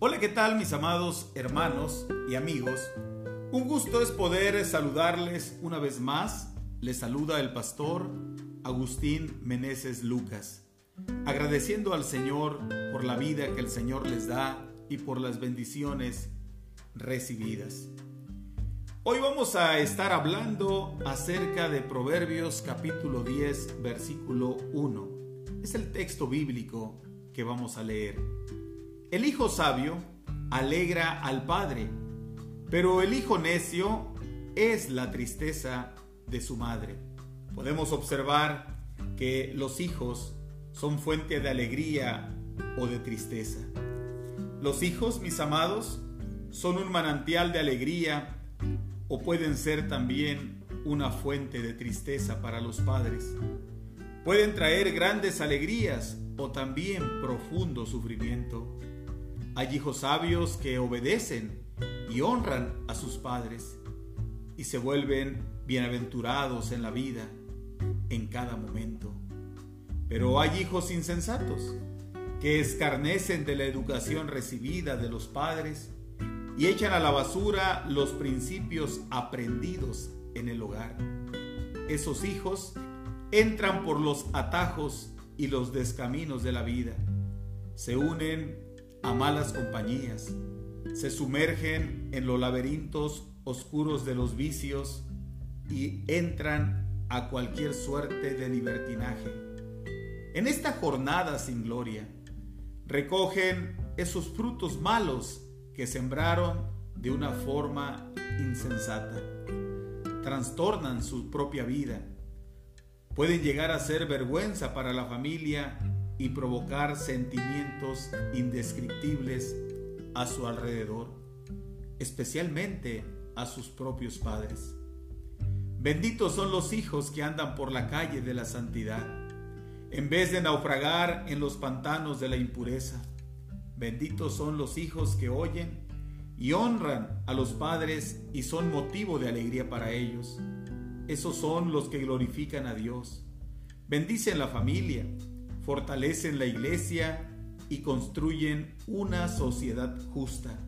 Hola, ¿qué tal mis amados hermanos y amigos? Un gusto es poder saludarles una vez más. Les saluda el pastor Agustín Meneses Lucas, agradeciendo al Señor por la vida que el Señor les da y por las bendiciones recibidas. Hoy vamos a estar hablando acerca de Proverbios capítulo 10, versículo 1. Es el texto bíblico que vamos a leer. El hijo sabio alegra al padre, pero el hijo necio es la tristeza de su madre. Podemos observar que los hijos son fuente de alegría o de tristeza. Los hijos, mis amados, son un manantial de alegría o pueden ser también una fuente de tristeza para los padres. Pueden traer grandes alegrías o también profundo sufrimiento. Hay hijos sabios que obedecen y honran a sus padres y se vuelven bienaventurados en la vida en cada momento. Pero hay hijos insensatos que escarnecen de la educación recibida de los padres y echan a la basura los principios aprendidos en el hogar. Esos hijos entran por los atajos y los descaminos de la vida. Se unen a malas compañías, se sumergen en los laberintos oscuros de los vicios y entran a cualquier suerte de libertinaje. En esta jornada sin gloria, recogen esos frutos malos que sembraron de una forma insensata. Trastornan su propia vida. Pueden llegar a ser vergüenza para la familia y provocar sentimientos indescriptibles a su alrededor, especialmente a sus propios padres. Benditos son los hijos que andan por la calle de la santidad, en vez de naufragar en los pantanos de la impureza. Benditos son los hijos que oyen y honran a los padres y son motivo de alegría para ellos. Esos son los que glorifican a Dios. Bendicen la familia, fortalecen la iglesia y construyen una sociedad justa.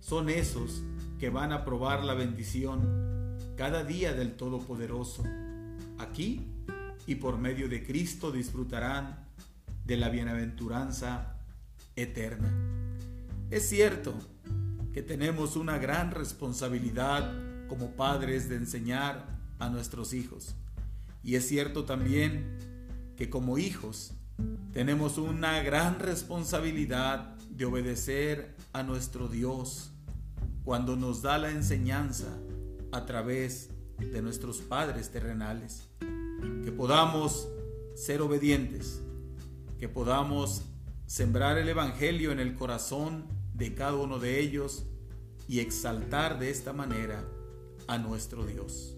Son esos que van a probar la bendición cada día del Todopoderoso. Aquí y por medio de Cristo disfrutarán de la bienaventuranza eterna. Es cierto que tenemos una gran responsabilidad como padres de enseñar a nuestros hijos. Y es cierto también que como hijos tenemos una gran responsabilidad de obedecer a nuestro Dios cuando nos da la enseñanza a través de nuestros padres terrenales. Que podamos ser obedientes, que podamos sembrar el Evangelio en el corazón de cada uno de ellos y exaltar de esta manera a nuestro Dios.